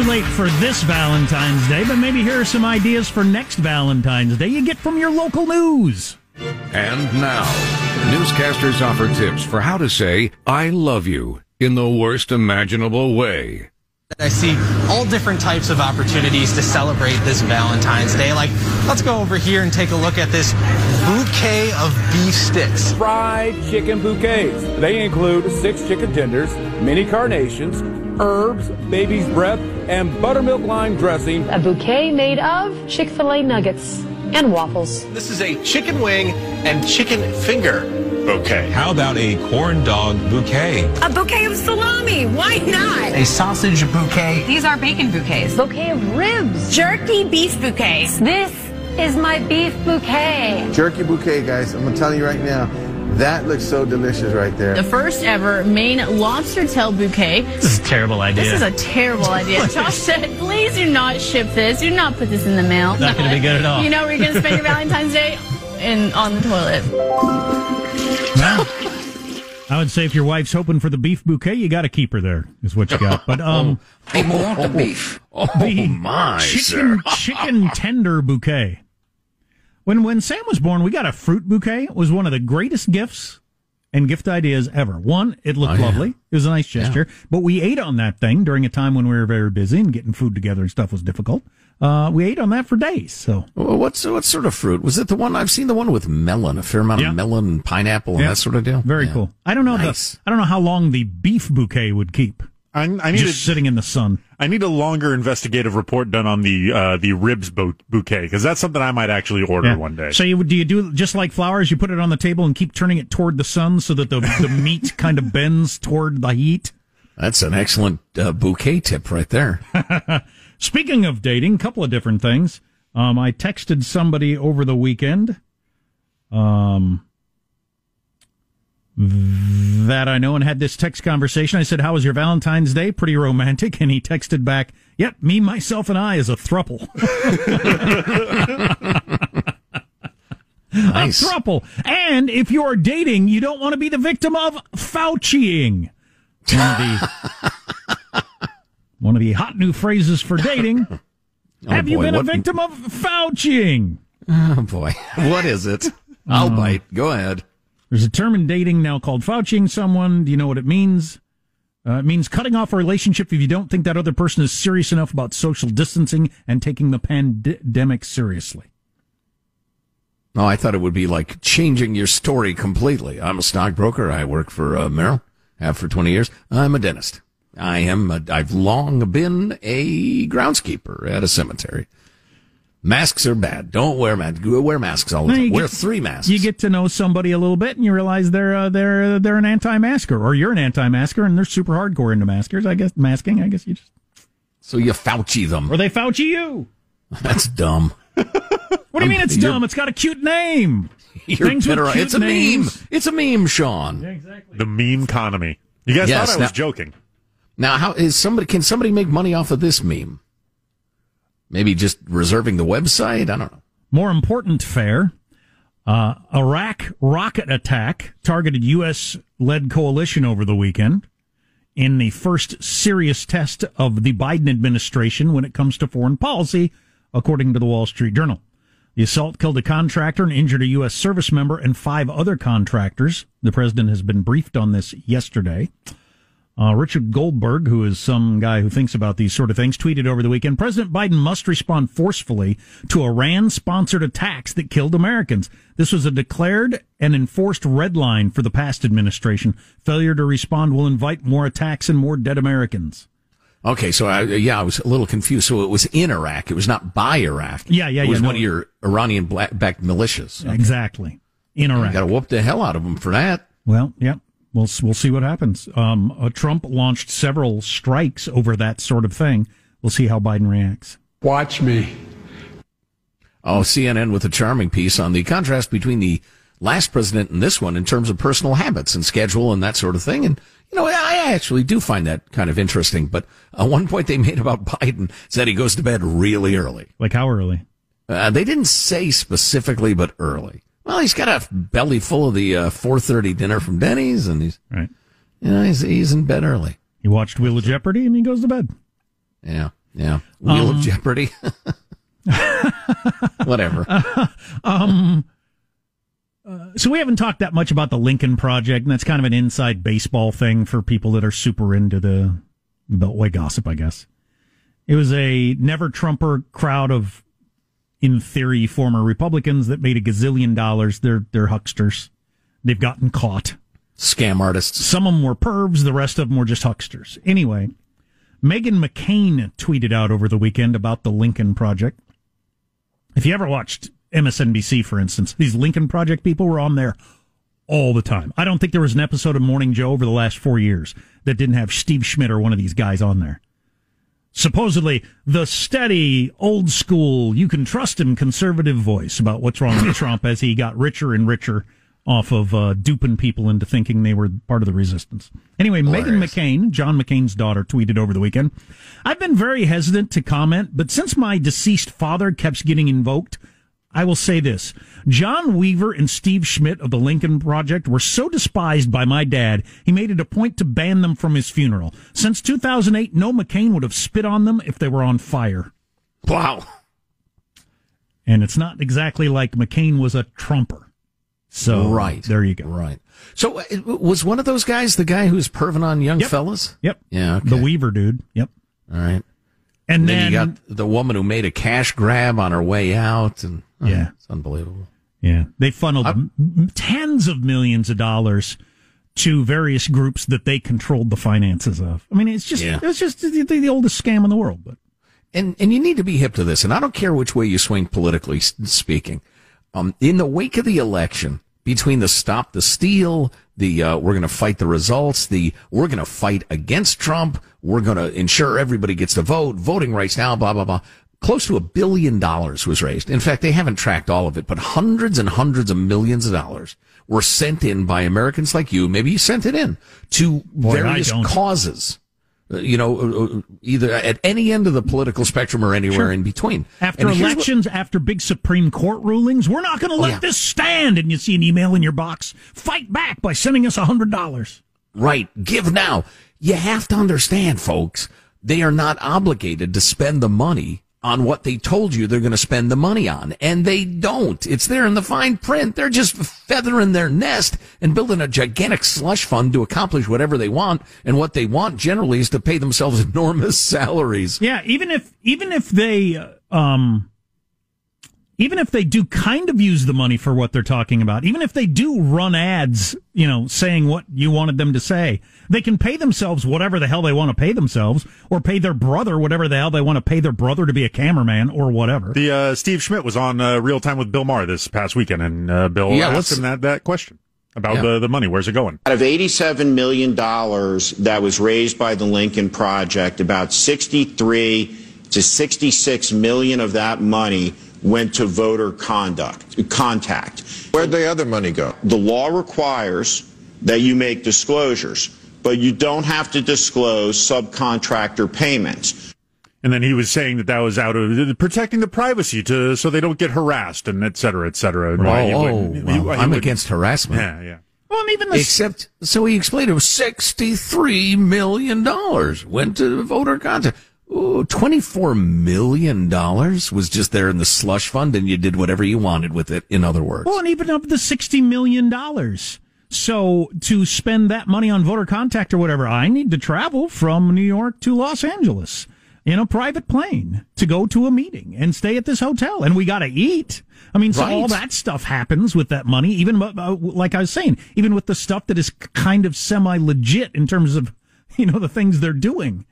Obviously, it's too late for this Valentine's Day, but maybe here are some ideas for next Valentine's Day you get from your local news. And now, newscasters offer tips for how to say, I love you in the worst imaginable way. I see all different types of opportunities to celebrate this Valentine's Day. Like, let's go over here and take a look at this bouquet of beef sticks. Fried chicken bouquets. They include six chicken tenders, mini carnations, herbs, baby's breath, and buttermilk lime dressing. A bouquet made of Chick fil A nuggets and waffles. This is a chicken wing and chicken finger bouquet. How about a corn dog bouquet? A bouquet of salami. Why not? A sausage bouquet. These are bacon bouquets. Bouquet of ribs. Jerky beef bouquets. This is my beef bouquet. Jerky bouquet, guys. I'm gonna tell you right now. That looks so delicious right there. The first ever Maine lobster tail bouquet. This is a terrible idea. This is a terrible idea. Josh said, please do not ship this. Do not put this in the mail. Not gonna be good at all. You know where you're going to spend your Valentine's Day? In, on the toilet. Well, I would say if your wife's hoping for the beef bouquet, you got to keep her there. Is what you got. But um, I want the beef. Oh, the my, chicken sir. chicken tender bouquet. When when Sam was born, we got a fruit bouquet. It was one of the greatest gifts and gift ideas ever. One, it looked Oh, yeah. lovely. It was a nice gesture. But we ate on that thing during a time when we were very busy and getting food together and stuff was difficult. Uh, we ate on that for days. So Well, What's what sort of fruit was it? The one I've seen the one with melon, a fair amount Yeah. of melon, and pineapple, and Yeah. that sort of deal. very Yeah. cool. I don't know. Nice. The, I don't know how long the beef bouquet would keep. I, I need Just a, sitting in the sun. I need a longer investigative report done on the uh, the ribs bou- bouquet because that's something I might actually order Yeah. one day. So you do you do just like flowers? You put it on the table and keep turning it toward the sun so that the the meat kind of bends toward the heat. That's an excellent uh, bouquet tip right there. Speaking of dating, a couple of different things. Um, I texted somebody over the weekend. Um, that I know and had this text conversation. I said, "How was your Valentine's Day? Pretty romantic." And he texted back, "Yep, me, myself, and I is a thruple." Nice. A thruple. And if you're dating, you don't want to be the victim of Fauciing. One of the, one of the hot new phrases for dating. Oh, Have you boy, been a victim of Fauciing? Oh boy, what is it? I'll uh, bite. Go ahead. There's a term in dating now called Fauciing someone. Do you know what it means? Uh, it means cutting off a relationship if you don't think that other person is serious enough about social distancing and taking the pandemic seriously. Oh, I thought it would be like changing your story completely. I'm a stockbroker. I work for uh, Merrill, have for 20 years. I'm a dentist. I am. I've long been a groundskeeper at a cemetery. Masks are bad. Don't wear masks. Wear masks all the time. you Wear get- three masks. You get to know somebody a little bit, and you realize they're uh, they're they're an anti-masker, or you're an anti-masker, and they're super hardcore into maskers. I guess masking. I guess you just so you Fauci them. or they Fauci you. That's dumb. What do you mean it's dumb? It's got a cute name. You're Things with bitter- cute It's a names. meme. It's a meme, Sean. Yeah, exactly. the meme economy. You guys Yes, thought I was now- joking. Now, how is somebody? Can somebody make money off of this meme? Maybe just reserving the website. I don't know. More important fare. Uh, Iraq rocket attack targeted U.S. led coalition over the weekend in the first serious test of the Biden administration when it comes to foreign policy, according to the Wall Street Journal. The assault killed a contractor and injured a U.S. service member and five other contractors. The president has been briefed on this yesterday. Uh, Richard Goldberg, who is some guy who thinks about these sort of things, tweeted over the weekend President Biden must respond forcefully to Iran sponsored attacks that killed Americans. This was a declared and enforced red line for the past administration. Failure to respond will invite more attacks and more dead Americans. Okay, so I, yeah, I was a little confused. So it was in Iraq. It was not by Iraq. Yeah, yeah, It was yeah, one of your Iranian black backed militias. Exactly. In Iraq. Got to whoop the hell out of them for that. Well, yeah, we'll we'll see what happens. Um, uh, Trump launched several strikes over that sort of thing. We'll see how Biden reacts. Watch me. Oh, CNN with a charming piece on the contrast between the last president and this one in terms of personal habits and schedule and that sort of thing. And, you know, I actually do find that kind of interesting. But uh, one point they made about Biden is that he goes to bed really early. Like how early? Uh, they didn't say specifically, but early. Well, he's got a belly full of the uh, 4:30 dinner from Denny's, and he's Right. you know he's he's in bed early. He watched Wheel of Jeopardy and he goes to bed. Yeah, yeah. Wheel Um, of Jeopardy. Whatever. um, uh, so we haven't talked that much about the Lincoln Project, and that's kind of an inside baseball thing for people that are super into the Beltway gossip, I guess. It was a never Trumper crowd of, in theory, former Republicans that made a gazillion dollars. They're they're hucksters. They've gotten caught. Scam artists. Some of them were pervs. The rest of them were just hucksters. Anyway, Meghan McCain tweeted out over the weekend about the Lincoln Project. If you ever watched MSNBC, for instance, these Lincoln Project people were on there all the time. I don't think there was an episode of Morning Joe over the last four years that didn't have Steve Schmidt or one of these guys on there. Supposedly, the steady, old school, you can trust him conservative voice about what's wrong with Trump as he got richer and richer off of uh, duping people into thinking they were part of the resistance. Anyway, Meghan McCain, John McCain's daughter, tweeted over the weekend I've been very hesitant to comment, but since my deceased father keeps getting invoked, I will say this. John Weaver and Steve Schmidt of the Lincoln Project were so despised by my dad, he made it a point to ban them from his funeral. Since 2008, no McCain would have spit on them if they were on fire. Wow. And it's not exactly like McCain was a Trumper. So, right. there you go. Right. So uh, was one of those guys the guy who's perving on young Yep. fellas? Yep. Yeah. Okay. The Weaver dude. Yep. All right. And, then, then, you got the woman who made a cash grab on her way out, and Yeah. it's unbelievable. Yeah, they funneled m- m- tens of millions of dollars to various groups that they controlled the finances of. I mean, it's just Yeah. it's just the, the, the oldest scam in the world. But And and you need to be hip to this. And I don't care which way you swing politically speaking. Um, in the wake of the election, between the stop the steal, the uh, we're going to fight the results, the we're going to fight against Trump, we're going to ensure everybody gets to vote, voting rights now, blah blah blah. Close to a billion dollars was raised. In fact, they haven't tracked all of it, but hundreds and hundreds of millions of dollars were sent in by Americans like you. Maybe you sent it in to Boy, various causes. Uh, you know, uh, uh, either at any end of the political spectrum or anywhere Sure. in between. after And here's what- elections, after big Supreme Court rulings, we're not going to let yeah. this stand. And you see an email in your box, fight back by sending us a hundred dollars. right, give now. You have to understand, folks, they are not obligated to spend the money on what they told you they're going to spend the money on. And they don't. It's there in the fine print. They're just feathering their nest and building a gigantic slush fund to accomplish whatever they want. And what they want generally is to pay themselves enormous salaries. Yeah, even if even if they uh, um even if they do kind of use the money for what they're talking about, even if they do run ads, you know, saying what you wanted them to say, they can pay themselves whatever the hell they want to pay themselves, or pay their brother whatever the hell they want to pay their brother to be a cameraman or whatever. The uh, Steve Schmidt was on uh, Real Time with Bill Maher this past weekend, and uh, Bill Yeah, asked him that, that question about Yeah. the, the money. Where's it going? Out of $87 million that was raised by the Lincoln Project, about 63 to 66 million of that money went to voter conduct, contact. Where'd the other money go? The law requires that you make disclosures, but you don't have to disclose subcontractor payments. And then he was saying that that was out of protecting the privacy to so they don't get harassed and et cetera, et cetera. and why oh, wouldn't- he- well, why he I'm against harassment. Yeah, yeah. Well, and even the Except, so he explained it was $63 million went to voter contact. Ooh, $24 million was just there in the slush fund and you did whatever you wanted with it, in other words. Well, and even up to sixty million dollars. So to spend that money on voter contact or whatever, I need to travel from New York to Los Angeles in a private plane to go to a meeting and stay at this hotel, and we got to eat. I mean, so Right. all that stuff happens with that money. Even uh, like I was saying, even with the stuff that is kind of semi legit in terms of you know the things they're doing.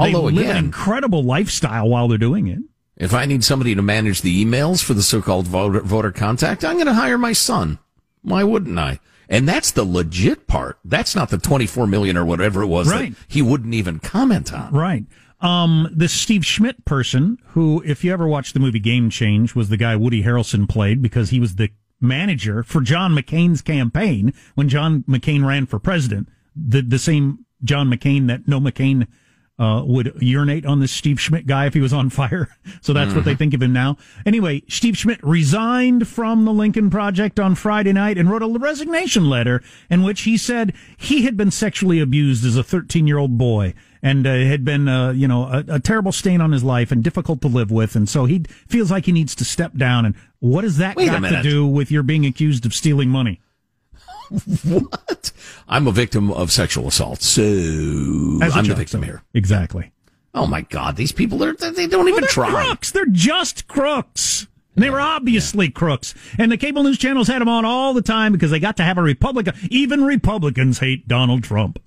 They Although, live an incredible lifestyle while they're doing it. If I need somebody to manage the emails for the so-called voter, voter contact, I'm going to hire my son. Why wouldn't I? And that's the legit part. That's not the 24 million or whatever it was Right. that he wouldn't even comment on. Right. Um, this Steve Schmidt person, who, if you ever watched the movie Game Change, was the guy Woody Harrelson played because he was the manager for John McCain's campaign when John McCain ran for president. The the same John McCain that no McCain uh, would urinate on this Steve Schmidt guy if he was on fire. So that's what they think of him now. Anyway, Steve Schmidt resigned from the Lincoln Project on Friday night and wrote a resignation letter in which he said he had been sexually abused as a 13 year old boy and uh, had been, uh, you know, a, a terrible stain on his life and difficult to live with, and so he feels like he needs to step down. And what does that Wait got to do with your being accused of stealing money? what? I'm a victim of sexual assault, so I'm the victim so- here. Exactly. Oh my God, these people are they don't even Well, they're try. crooks. They're just crooks. And they were obviously crooks. And the cable news channels had them on all the time because they got to have a Republican. Even Republicans hate Donald Trump.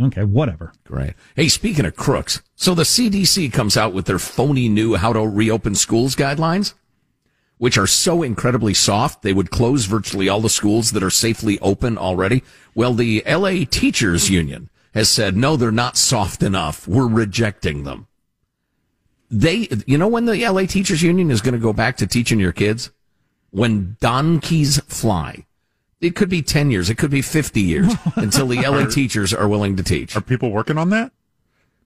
Okay, whatever. Great. Hey, speaking of crooks, so the CDC comes out with their phony new how to reopen schools guidelines, which are so incredibly soft they would close virtually all the schools that are safely open already. Well, the LA Teachers Union has said no, they're not soft enough. We're rejecting them. They, you know, when the LA Teachers Union is going to go back to teaching your kids? When donkeys fly. It could be 10 years. It could be 50 years until the LA teachers are willing to teach. Are people working on that?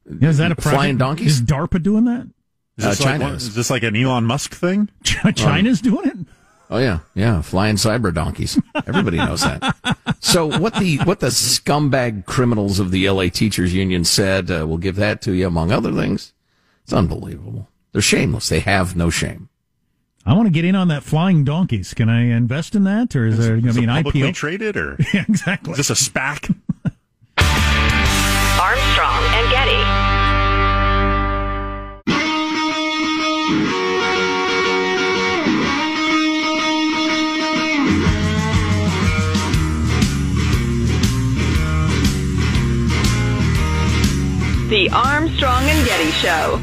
Yeah, is that a project? Flying donkeys? Is DARPA doing that? Is Uh, this, like China one- is. is this like an Elon Musk thing? China's doing it? Oh yeah, yeah, flying cyber donkeys. Everybody knows that. So what the what the scumbag criminals of the LA Teachers Union said, uh, we'll give that to you among other things. It's unbelievable. They're shameless. They have no shame. I want to get in on that flying donkeys. Can I invest in that, or is there going to be an IPO? traded or yeah, exactly. is this a SPAC? Armstrong and Show.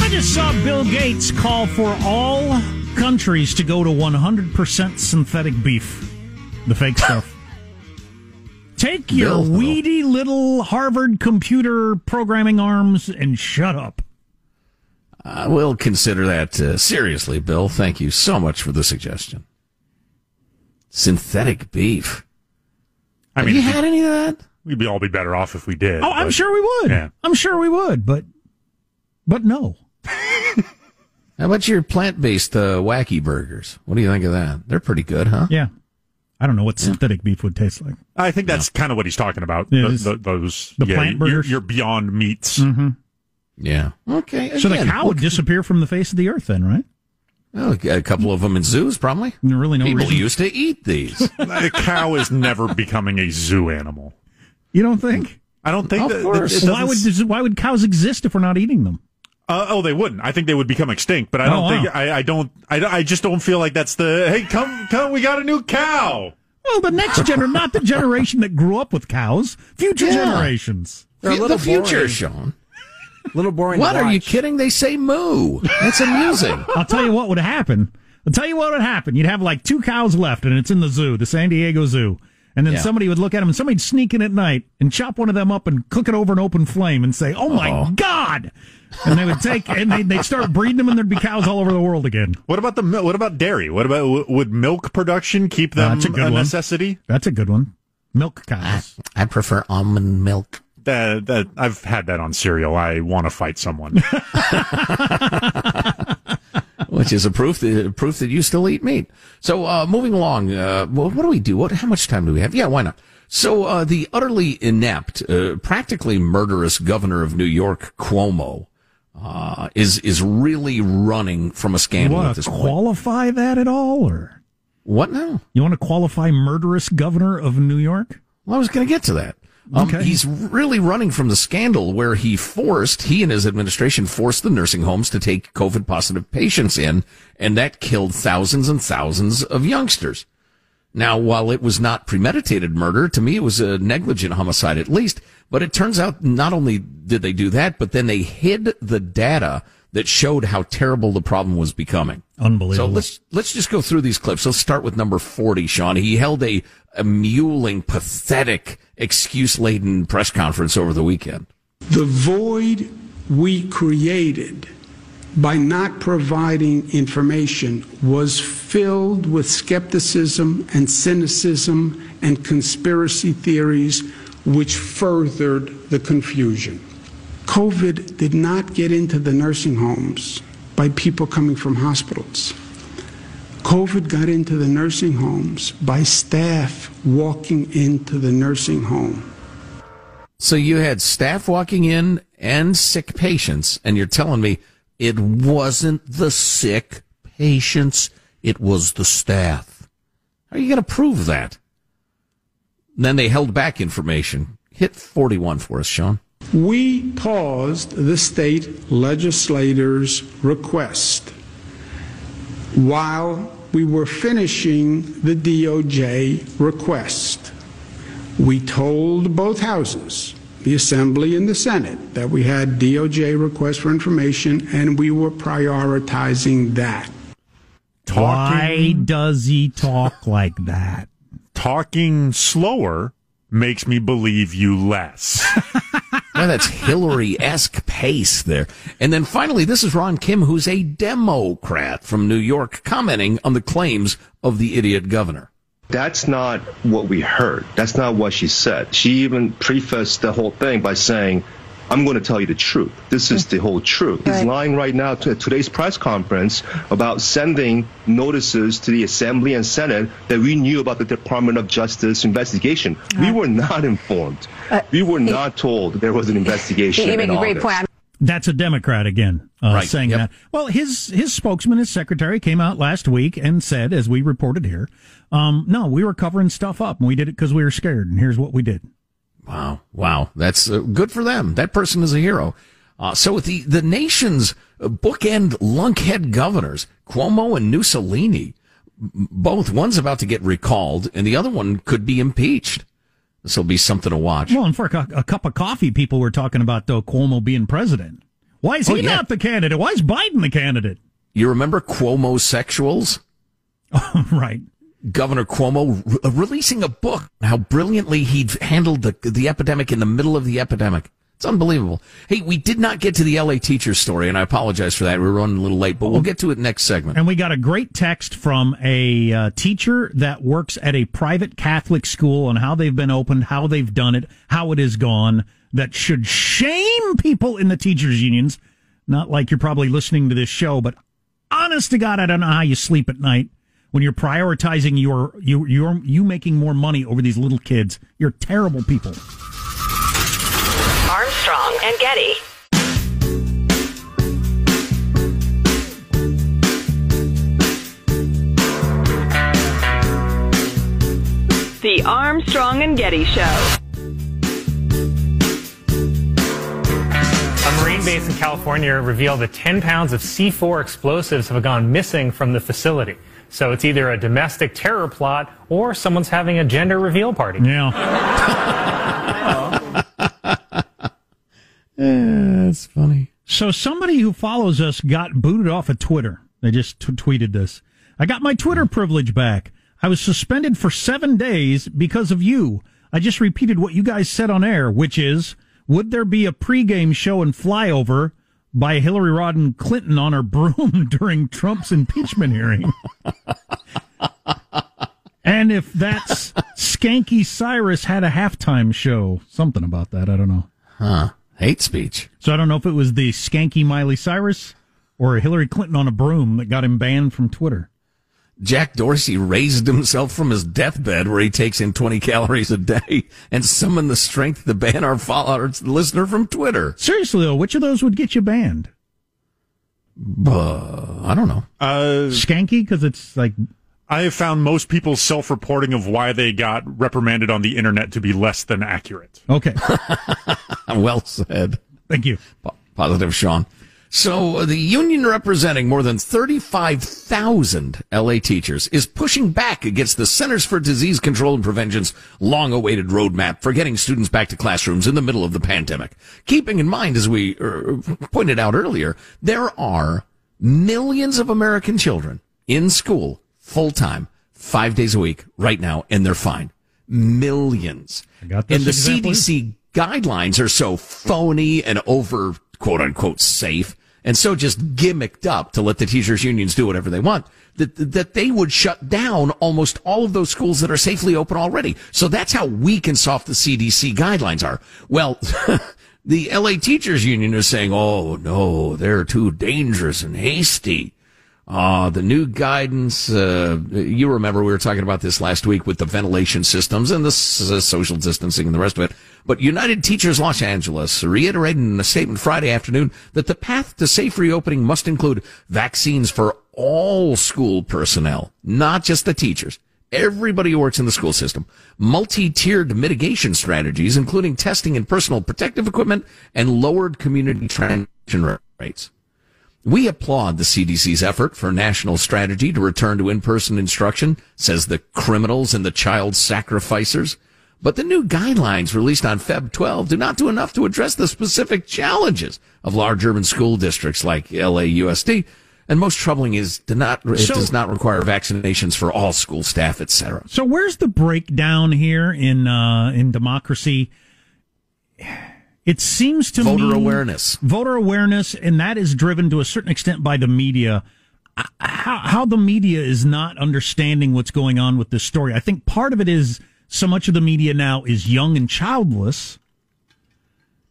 I just saw Bill Gates call for all countries to go to 100% synthetic beef, the fake stuff. Take your Bill, though. weedy little Harvard computer programming arms and shut up. I will consider that uh, seriously, Bill. Thank you so much for the suggestion. Synthetic beef. I Have mean, you had any of that? We'd be all be better off if we did. Oh, I'm but- sure we would. Yeah. I'm sure we would, but but no. How about your plant-based uh, wacky burgers? What do you think of that? They're pretty good, huh? Yeah. I don't know what synthetic beef would taste like. I think that's kind of what he's talking about. The- the- those the yeah, plant your- burgers? Your, beyond meats. Mm-hmm. Yeah. Okay. So the cow would disappear from the face of the earth then, right? Oh, a couple of them in zoos, probably. There really no People reason. used to eat these. the cow is never becoming a zoo animal. You don't think? I don't think Of that. course. that Why would why would cows exist if we're not eating them? Uh, oh, they wouldn't. I think they would become extinct, but I don't Oh, think. I, I don't. I, I just don't feel like that's the. Hey, come, come! We got a new cow. Well, the next generation, not the generation that grew up with cows, future Yeah. generations. They're a little the little future, boring. Sean. little boring. What to are you kidding? They say moo. That's amusing. I'll tell you what would happen. I'll tell you what would happen. You'd have like two cows left, and it's in the zoo, the San Diego Zoo. And then Yeah. somebody would look at them, and somebody'd sneak in at night and chop one of them up and cook it over an open flame and say, "Oh my Oh. God!" And they would take and they they'd start breeding them, and there'd be cows all over the world again. What about the? mil- What about dairy? What about would milk production keep them That's a good one. necessity? That's a good one. Milk cows. I prefer almond milk. That, that I've had that on cereal. I want to fight someone. which is a proof that, proof that you still eat meat. So, uh, moving along, uh, well, what do we do? What, how much time do we have? Yeah, why not? So, uh, the utterly inept, uh, practically murderous governor of New York, Cuomo, uh, is, is really running from a You scandal at this point. qualify that at all, or What now? you want to qualify murderous governor of New York? Well, I was going to get to that. Um, Okay. He's really running from the scandal where he forced, he and his administration forced the nursing homes to take COVID positive patients in, and that killed thousands and thousands of youngsters. Now, while it was not premeditated murder, to me it was a negligent homicide at least, but it turns out not only did they do that, but then they hid the data that showed how terrible the problem was becoming. Unbelievable. So let's let's just go through these clips. Let's start with number forty, Sean. He held a, a mewling, pathetic, excuse-laden press conference over the weekend. The void we created by not providing information was filled with skepticism and cynicism and conspiracy theories, which furthered the confusion. COVID did not get into the nursing homes by people coming from hospitals. COVID got into the nursing homes by staff walking into the nursing home. So you had staff walking in and sick patients, and you're telling me it wasn't the sick patients, it was the staff. How are you going to prove that? And then they held back information. Hit 41 for us, Sean. We paused the state legislators' request while we were finishing the DOJ request. We told both houses, the Assembly and the Senate, that we had DOJ requests for information and we were prioritizing that. Why does he talk like that? Talking slower makes me believe you less. Well, that's Hillary esque pace there. And then finally, this is Ron Kim, who's a Democrat from New York, commenting on the claims of the idiot governor. That's not what we heard. That's not what she said. She even prefaced the whole thing by saying, I'm going to tell you the truth. This is the whole truth. He's lying right now to today's press conference about sending notices to the Assembly and Senate that we knew about the Department of Justice investigation. We were not informed. We were not told there was an investigation. You make a great point. That's a Democrat again, uh, Right, saying yep. that. Well, his his spokesman, his secretary, came out last week and said, as we reported here, um, no, we were covering stuff up and we did it because we were scared. And here's what we did. Wow. Wow. That's uh, good for them. That person is a hero. Uh, so with the, the nation's bookend lunkhead governors, Cuomo and Mussolini, both, one's about to get recalled and the other one could be impeached. This will be something to watch. Well, and for a, a cup of coffee, people were talking about though Cuomo being president. Why is he Oh, yeah. not the candidate? Why is Biden the candidate? You remember Cuomo sexuals? right. Governor Cuomo re- releasing a book, how brilliantly he'd handled the, the epidemic in the middle of the epidemic. It's unbelievable. Hey, we did not get to the LA teacher story, and I apologize for that. We're running a little late, but we'll get to it next segment. And we got a great text from a uh, teacher that works at a private Catholic school on how they've been opened, how they've done it, how it has gone. That should shame people in the teachers' unions. Not like you're probably listening to this show, but honest to God, I don't know how you sleep at night when you're prioritizing your you your you making more money over these little kids. You're terrible people. Armstrong and Getty. The Armstrong and Getty Show. A Marine base in California revealed that 10 pounds of C4 explosives have gone missing from the facility. So it's either a domestic terror plot or someone's having a gender reveal party. Yeah. That's funny. So somebody who follows us got booted off of Twitter. They just t- tweeted this. I got my Twitter privilege back. I was suspended for seven days because of you. I just repeated what you guys said on air, which is, would there be a pregame show and flyover by Hillary Rodham Clinton on her broom during Trump's impeachment hearing? and if that's Skanky Cyrus had a halftime show, something about that, I don't know. Huh. Hate speech. So I don't know if it was the skanky Miley Cyrus or Hillary Clinton on a broom that got him banned from Twitter. Jack Dorsey raised himself from his deathbed where he takes in 20 calories a day and summoned the strength to ban our follower, listener from Twitter. Seriously though, which of those would get you banned? Uh, I don't know. Uh, Skanky because it's like I have found most people's self-reporting of why they got reprimanded on the internet to be less than accurate. okay. well said. Thank you. Po- Positive, Sean. So uh, the union representing more than 35,000 LA teachers is pushing back against the Centers for Disease Control and Prevention's long-awaited roadmap for getting students back to classrooms in the middle of the pandemic. Keeping in mind, as we uh, pointed out earlier, there are millions of American children in school full-time, five days a week right now, and they're fine. Millions. got this and the example. CDC guidelines are so phony and over quote unquote safe and so just gimmicked up to let the teachers unions do whatever they want that that they would shut down almost all of those schools that are safely open already. So that's how weak and soft the CDC guidelines are. Well the LA teachers union is saying oh no they're too dangerous and hasty Uh, the new guidance, uh, you remember we were talking about this last week with the ventilation systems and the s- social distancing and the rest of it. But United Teachers Los Angeles reiterated in a statement Friday afternoon that the path to safe reopening must include vaccines for all school personnel, not just the teachers. Everybody who works in the school system. Multi-tiered mitigation strategies, including testing and personal protective equipment and lowered community transmission rates. We applaud the CDC's effort for national strategy to return to in-person instruction, says the criminals and the child sacrificers. But the new guidelines released on Feb 12 do not do enough to address the specific challenges of large urban school districts like LAUSD. And most troubling is do not, it So- does not require vaccinations for all school staff, etc. So where's the breakdown here in uh, in democracy? It seems to Voter me awareness. voter awareness, and that is driven to a certain extent by the media. How, how the media is not understanding what's going on with this story. I think part of it is so much of the media now is young and childless.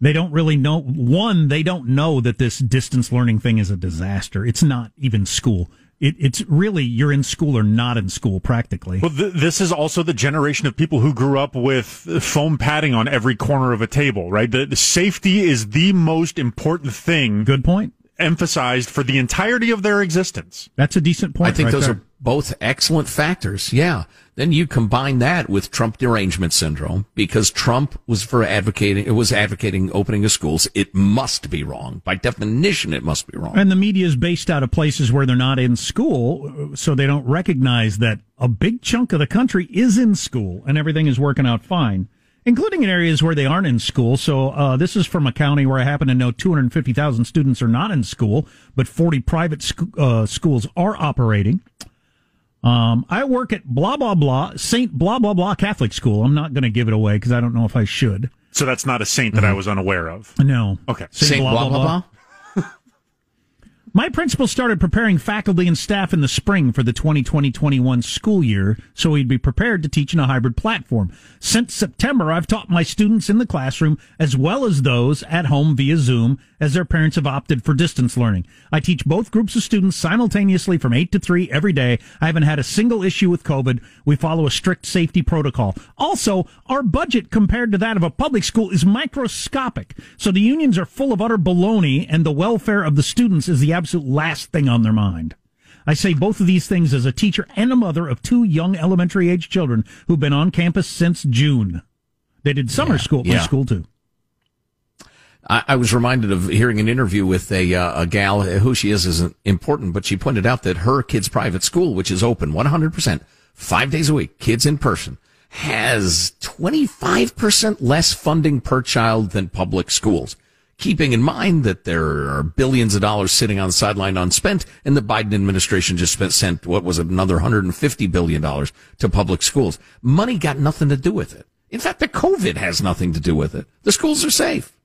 They don't really know. One, they don't know that this distance learning thing is a disaster. It's not even school. It, it's really you're in school or not in school practically. Well, th- this is also the generation of people who grew up with foam padding on every corner of a table, right? The, the safety is the most important thing. Good point. Emphasized for the entirety of their existence. That's a decent point. I think right those there. are both excellent factors. Yeah. Then you combine that with Trump derangement syndrome because Trump was for advocating, it was advocating opening of schools. It must be wrong. By definition, it must be wrong. And the media is based out of places where they're not in school, so they don't recognize that a big chunk of the country is in school and everything is working out fine, including in areas where they aren't in school. So uh, this is from a county where I happen to know 250,000 students are not in school, but 40 private sc- uh, schools are operating. Um, I work at blah blah blah Saint blah blah blah Catholic school. I'm not going to give it away because I don't know if I should. So that's not a saint that I was unaware of. No. Okay. Saint blah, blah, blah. My principal started preparing faculty and staff in the spring for the 2020-21 school year, so he'd be prepared to teach in a hybrid platform. Since September, I've taught my students in the classroom as well as those at home via Zoom, as their parents have opted for distance learning. I teach both groups of students simultaneously from 8 to 3 every day. I haven't had a single issue with COVID. We follow a strict safety protocol. Also, our budget compared to that of a public school is microscopic, so the unions are full of utter baloney, and the welfare of the students is the absolute last thing on their mind. I say both of these things as a teacher and a mother of two young elementary age children who've been on campus since June. They did summer school at my yeah. school too. I, I was reminded of hearing an interview with a, uh, a gal who she is isn't important, but she pointed out that her kid's private school, which is open 100%, five days a week, kids in person, has 25% less funding per child than public schools. Keeping in mind that there are billions of dollars sitting on the sideline unspent, and the Biden administration just spent, sent, what was another $150 billion to public schools. Money got nothing to do with it. In fact, the COVID has nothing to do with it. The schools are safe.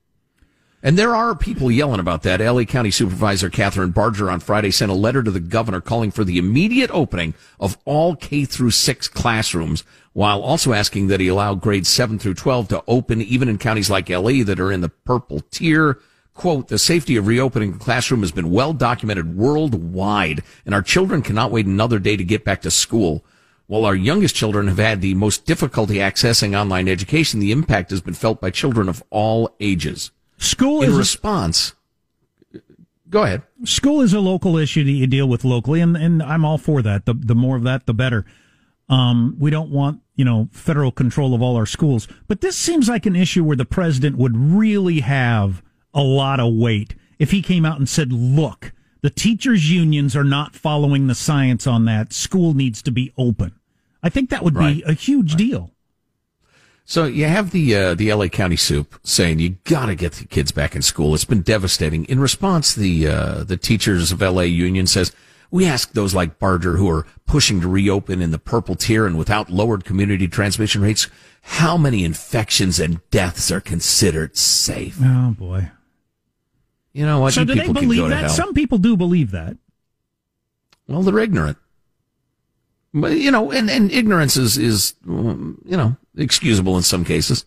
And there are people yelling about that. LA County Supervisor Kathryn Barger on Friday sent a letter to the governor calling for the immediate opening of all K through 6 classrooms while also asking that he allow grades 7 through 12 to open even in counties like LA that are in the purple tier. Quote, the safety of reopening the classroom has been well documented worldwide and our children cannot wait another day to get back to school. While our youngest children have had the most difficulty accessing online education, the impact has been felt by children of all ages. School in is a- response. Go ahead. School is a local issue that you deal with locally, and, and I'm all for that. The the more of that, the better. Um, we don't want you know federal control of all our schools, but this seems like an issue where the president would really have a lot of weight if he came out and said, "Look, the teachers' unions are not following the science on that. School needs to be open." I think that would Right. be a huge deal. So you have the uh, the LA County Soup saying you got to get the kids back in school. It's been devastating. In response, the uh, the teachers of LA union says we ask those like Barger who are pushing to reopen in the purple tier and without lowered community transmission rates, how many infections and deaths are considered safe? Oh boy. You know what? so you do they believe that? Some people do believe that. Well, they're ignorant. But, you know, and, and ignorance is, is, you know, excusable in some cases.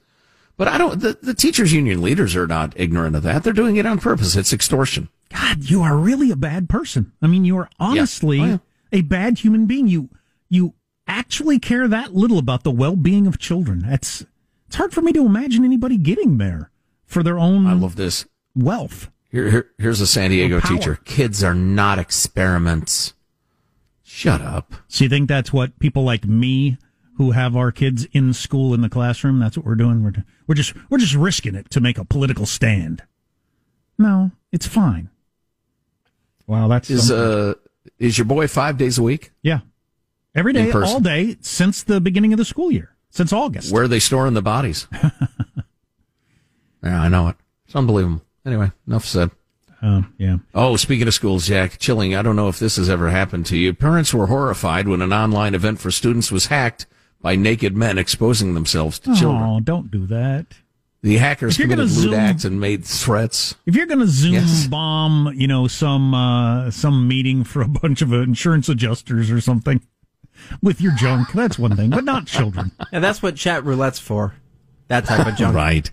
But I don't, the, the teachers union leaders are not ignorant of that. They're doing it on purpose. It's extortion. God, you are really a bad person. I mean, you are oh, honestly Oh, yeah. a bad human being. You you actually care that little about the well being of children. That's it's hard for me to imagine anybody getting there for their own. I love this. wealth. Here, here, here's a San Diego teacher. Kids are not experiments. Shut up. So you think that's what people like me who have our kids in school in the classroom? That's what we're doing. We're we're just we're just risking it to make a political stand. No, it's fine. Wow, that's Is something. uh is your boy five days a week? yeah, every in day, person? all day since the beginning of the school year, since August. Where are they storing the bodies? yeah, I know it. It's unbelievable. Anyway, enough said. Um, yeah. Oh, speaking of schools, Jack, chilling. I don't know if this has ever happened to you. Parents were horrified when an online event for students was hacked by naked men exposing themselves to children. Oh, don't do that. The hackers committed gonna lewd acts and made threats. If you're going to Zoom Yes. bomb, you know, some uh, some meeting for a bunch of insurance adjusters or something with your junk, that's one thing, but not children. And that's what chat roulette's for. That type of junk. Right.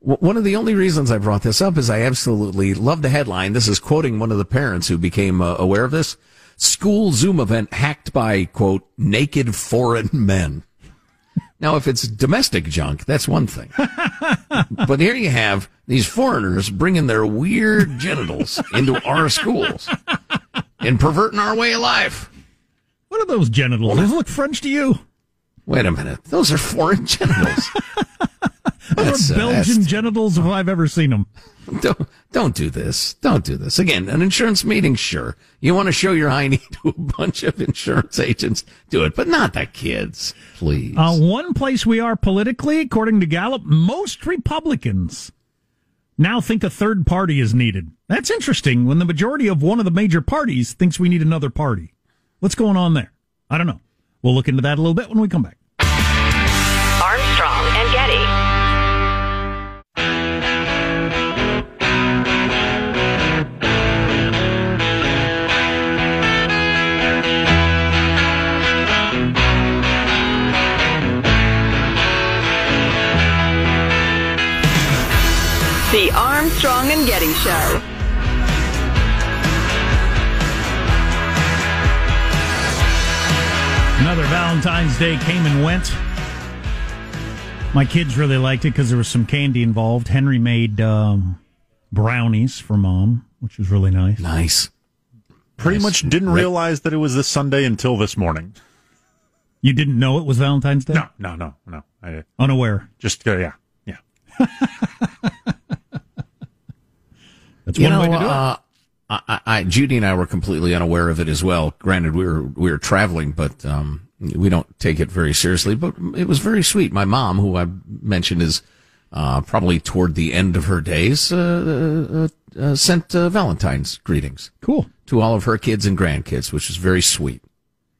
W- One of the only reasons I brought this up is I absolutely love the headline. This is quoting one of the parents who became uh, aware of this. School Zoom event hacked by, quote, naked foreign men. Now, if it's domestic junk, that's one thing. but here you have these foreigners bringing their weird genitals into our schools and perverting our way of life. What are those genitals? Those look French to you. Wait a minute. Those are foreign genitals. Those are Belgian that's- genitals if I've ever seen them. Don't, don't do this. Don't do this. Again, an insurance meeting, sure. You want to show your hiney to a bunch of insurance agents, do it, but not the kids, please. Uh, one place we are politically, according to Gallup, most Republicans now think a third party is needed. That's interesting when the majority of one of the major parties thinks we need another party. What's going on there? I don't know. We'll look into that a little bit when we come back. The Armstrong and Getty Show. Another Valentine's Day came and went. My kids really liked it because there was some candy involved. Henry made um, brownies for mom, which was really nice. Nice. Pretty much didn't realize that it was this Sunday until this morning. You didn't know it was Valentine's Day? No, no, no, no. I Unaware. just uh, yeah, yeah. That's you one know, way to do it. uh, I, I, I- Judy and I were completely unaware of it as well. Granted, we were we were traveling, but um, we don't take it very seriously. But it was very sweet. My mom, who I mentioned is uh, probably toward the end of her days, uh, uh, uh, sent uh, Valentine's greetings. Cool to all of her kids and grandkids, which is very sweet.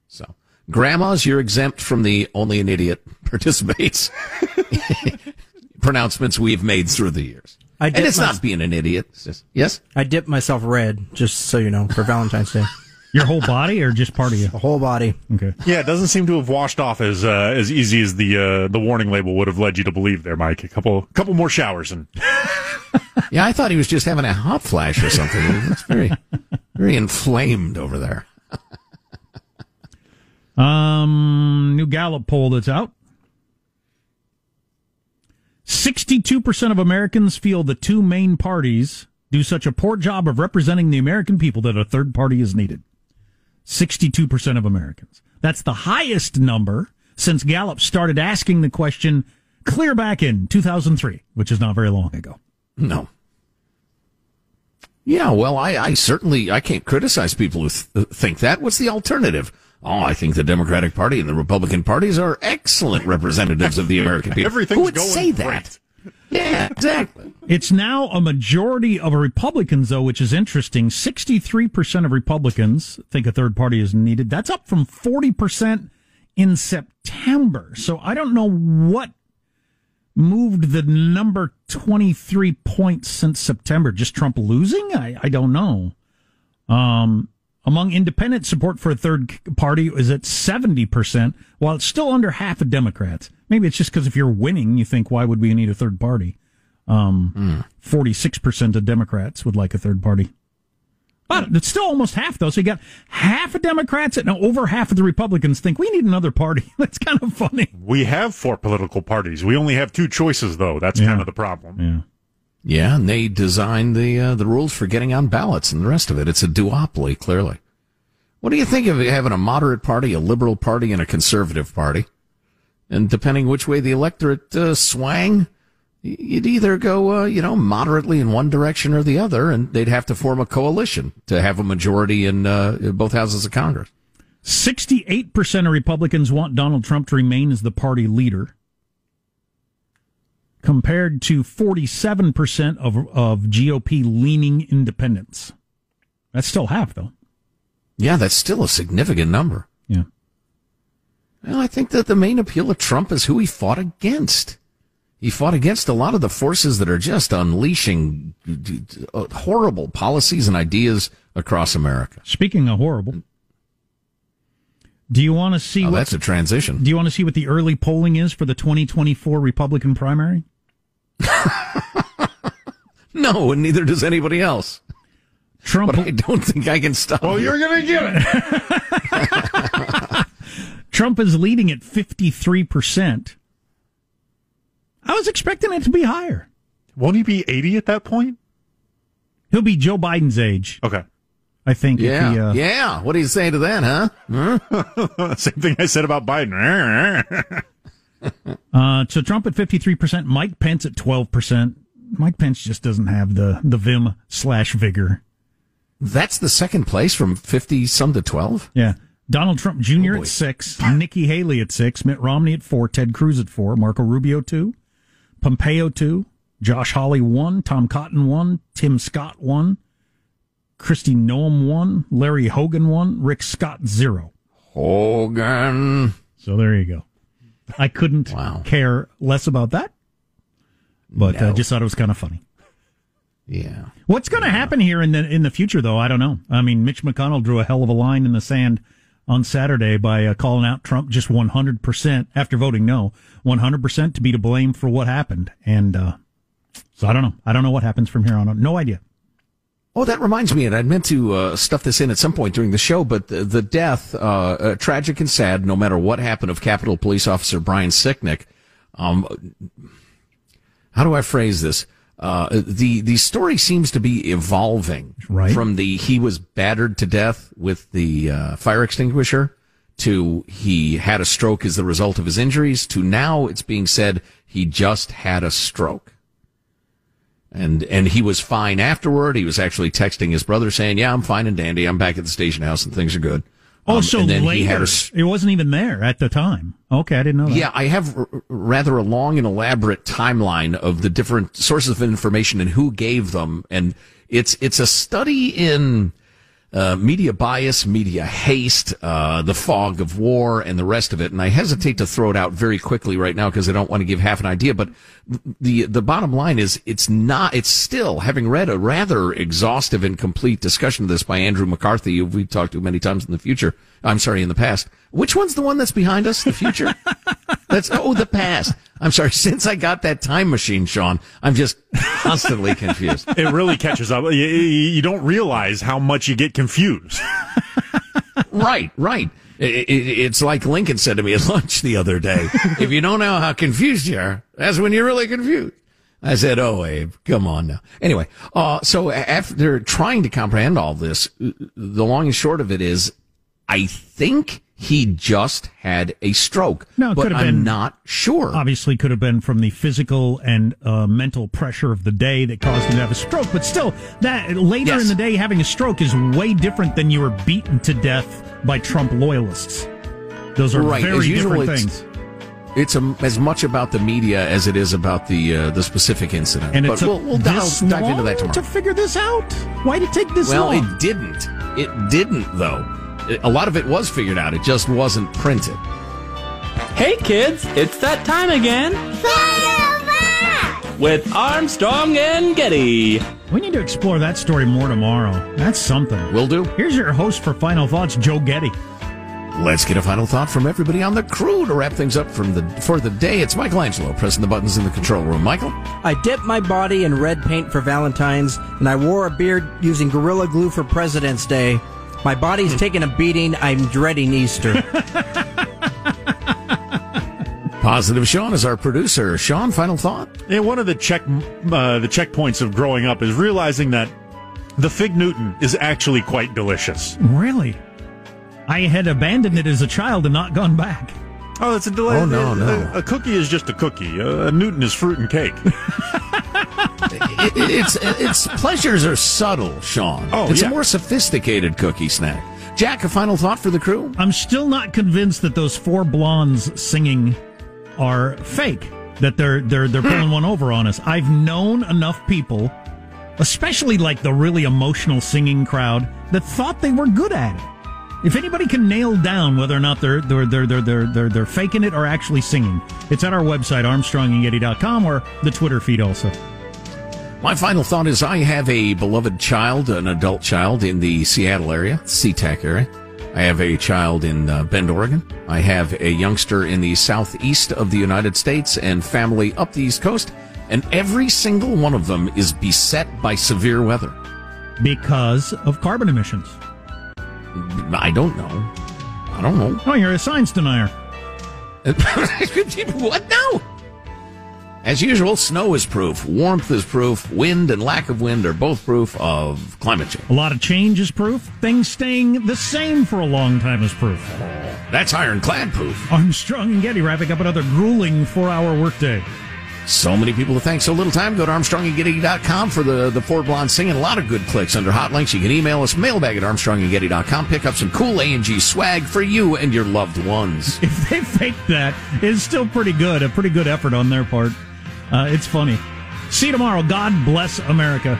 So, grandmas, you're exempt from the only an idiot participates pronouncements we've made through the years. I and did it's my- not being an idiot. It's just, yes? I dipped myself red, just so you know, for Valentine's Day. Your whole body or just part of you? The whole body. Okay. Yeah, it doesn't seem to have washed off as uh, as easy as the uh, the warning label would have led you to believe there, Mike. A couple couple more showers and Yeah, I thought he was just having a hot flash or something. It's very, very inflamed over there. Um, new Gallup poll that's out. 62% of Americans feel the two main parties do such a poor job of representing the American people that a third party is needed. 62% of Americans. That's the highest number since Gallup started asking the question clear back in 2003, which is not very long ago. No. Yeah, well, I, I certainly I can't criticize people who th- think that. What's the alternative? Oh, I think the Democratic Party and the Republican parties are excellent representatives of the American people. Everything's who would going say great. that? Yeah, exactly. It's now a majority of Republicans, though, which is interesting. 63% of Republicans think a third party is needed. That's up from 40% in September. So I don't know what moved the number 23 points since September. Just Trump losing? I, I don't know. Um, among independent support for a third party is at 70%, while it's still under half of Democrats. Maybe it's just because if you're winning, you think, why would we need a third party? Um, 46% of Democrats would like a third party. But it's still almost half, though. So you got half of Democrats and over half of the Republicans think we need another party. That's kind of funny. We have four political parties. We only have two choices, though. That's Yeah. kind of the problem. Yeah. Yeah, and they designed the uh, the rules for getting on ballots and the rest of it. It's a duopoly, clearly. What do you think of having a moderate party, a liberal party, and a conservative party? And depending which way the electorate uh, swang, you'd either go, uh, you know, moderately in one direction or the other, and they'd have to form a coalition to have a majority in, uh, in both houses of Congress. 68% of Republicans want Donald Trump to remain as the party leader, compared to 47% of, of GOP leaning independents. That's still half, though. Yeah, that's still a significant number. Yeah. Well, I think that the main appeal of Trump is who he fought against. He fought against a lot of the forces that are just unleashing uh, horrible policies and ideas across America. Speaking of horrible, do you want to see Oh, what that's a transition. Do you want to see what the early polling is for the 2024 Republican primary? No, and neither does anybody else. Trump, but I don't think I can stop. Well, you. you're going to get it. Trump is leading at 53%. I was expecting it to be higher. Won't he be 80 at that point? He'll be Joe Biden's age. Okay. I think. Yeah, If he, uh, yeah. What do you say to that, huh? Huh? Same thing I said about Biden. Uh, so Trump at 53%, Mike Pence at 12%. Mike Pence just doesn't have the, the vim slash vigor. That's the second place from 50 some to 12? Yeah. Donald Trump Jr. Oh, at six, Nikki Haley at six, Mitt Romney at four, Ted Cruz at four, Marco Rubio two, Pompeo two, Josh Hawley one, Tom Cotton one, Tim Scott one, Kristi Noem one, Larry Hogan one, Rick Scott zero. Hogan. So there you go. I couldn't care less about that, but uh, No. just thought it was kind of funny. Yeah. What's going to happen here in the in the future, though? I don't know. I mean, Mitch McConnell drew a hell of a line in the sand on Saturday by uh, calling out Trump just 100 percent after voting no, 100 percent to be to blame for what happened, and uh, so I don't know. I don't know what happens from here on. No idea. Oh, that reminds me, and I meant to uh, stuff this in at some point during the show, but the, the death, uh, uh, tragic and sad, no matter what happened of Capitol Police Officer Brian Sicknick. Um, how do I phrase this? Uh, the the story seems to be evolving Right. from the he was battered to death with the uh, fire extinguisher to he had a stroke as the result of his injuries to now it's being said he just had a stroke and and he was fine afterward. He was actually texting his brother saying, "Yeah, I'm fine and dandy. I'm back at the station house and things are good." Oh, Um, so and then later a it wasn't even there at the time. Okay, I didn't know that. yeah, I have r- rather a long and elaborate timeline of the different sources of information and who gave them, and it's it's a study in uh, media bias, media haste, uh, the fog of war, and the rest of it. And I hesitate to throw it out very quickly right now because I don't want to give half an idea. But the the bottom line is, it's not. It's still having read a rather exhaustive and complete discussion of this by Andrew McCarthy, who we've talked to many times in the future. I'm sorry, in the past. Which one's the one that's behind us? The future. That's oh, the past. I'm sorry. Since I got that time machine, Sean, I'm just constantly confused. it really catches up. You, you you don't realize how much you get confused. right, right. It, it, it's like Lincoln said to me at lunch the other day. if you don't know how confused you are, that's when you're really confused. I said, "Oh, Abe, come on now." Anyway, uh, so after trying to comprehend all this, the long and short of it is, I think he just had a stroke. No, but could have I'm been- not sure. Obviously, could have been from the physical and uh, mental pressure of the day that caused him to have a stroke. But still, that later Yes. in the day, having a stroke is way different than you were beaten to death by Trump loyalists. Those are Right, very as usual, different it's- things. It's a, as much about the media as it is about the uh, the specific incident. And but we'll, we'll dive, dive into that tomorrow. to figure this out. Why did it take this well, long? it didn't. It didn't though. It- a lot of it was figured out. It just wasn't printed. Hey kids, it's that time again. With Armstrong and Getty. We need to explore that story more tomorrow. That's something. Will do. Here's your host for Final Thoughts, Joe Getty. Let's get a final thought from everybody on the crew to wrap things up from the for the day. It's Michael Angelo pressing the buttons in the control room. Michael, I dipped my body in red paint for Valentine's, and I wore a beard using Gorilla Glue for President's Day. My body's taking a beating. I'm dreading Easter. Positive Sean is our producer. Sean, final thought. Yeah, one of the check uh, the checkpoints of growing up is realizing that the fig Newton is actually quite delicious. Really? I had abandoned it as a child and not gone back. Oh, it's a delay. Oh, no, no. A, a cookie is just a cookie. A, a Newton is fruit and cake. It- it's its pleasures are subtle, Sean. Oh, it's yeah. a more sophisticated cookie snack. Jack, a final thought for the crew. I'm still not convinced that those four blondes singing are fake. That they're they're they're pulling one over on us. I've known enough people, especially like the really emotional singing crowd, that thought they were good at it. If anybody can nail down whether or not they're they're they're they're they're they're, they're faking it or actually singing, it's at our website armstrongandgetty.com or the Twitter feed also. My final thought is I have a beloved child, an adult child in the Seattle area, SeaTac area. I have a child in uh, Bend, Oregon. I have a youngster in the southeast of the United States and family up the East Coast. And every single one of them is beset by severe weather. Because of carbon emissions. I don't know. I don't know. Oh, you're a science denier. what? No. As usual, snow is proof, warmth is proof, wind and lack of wind are both proof of climate change. A lot of change is proof. Things staying the same for a long time is proof. That's ironclad proof. Armstrong and Getty wrapping up another grueling four-hour workday. So many people to thank, so little time. Go to armstrongandgetty.com for the, the four blondes singing. A lot of good clicks under hot links. You can email us, mailbag at armstrongandgetty.com. Pick up some cool A&G swag for you and your loved ones. If they faked that, it's still pretty good. A pretty good effort on their part. Uh, it's funny. See you tomorrow. God bless America.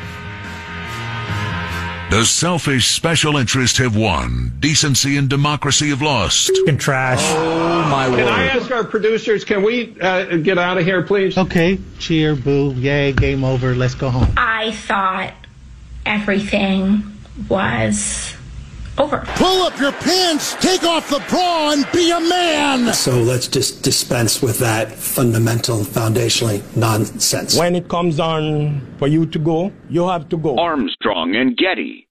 The selfish special interest have won. Decency and democracy have lost. And trash. Oh my Can I ask our producers, can we uh, get out of here, please? Okay, cheer, boo, yay, game over, let's go home. I thought everything was over. Pull up your pants, take off the bra, and be a man. So let's just dispense with that fundamental, foundationally nonsense. When it comes on for you to go, you have to go. Armstrong and Getty.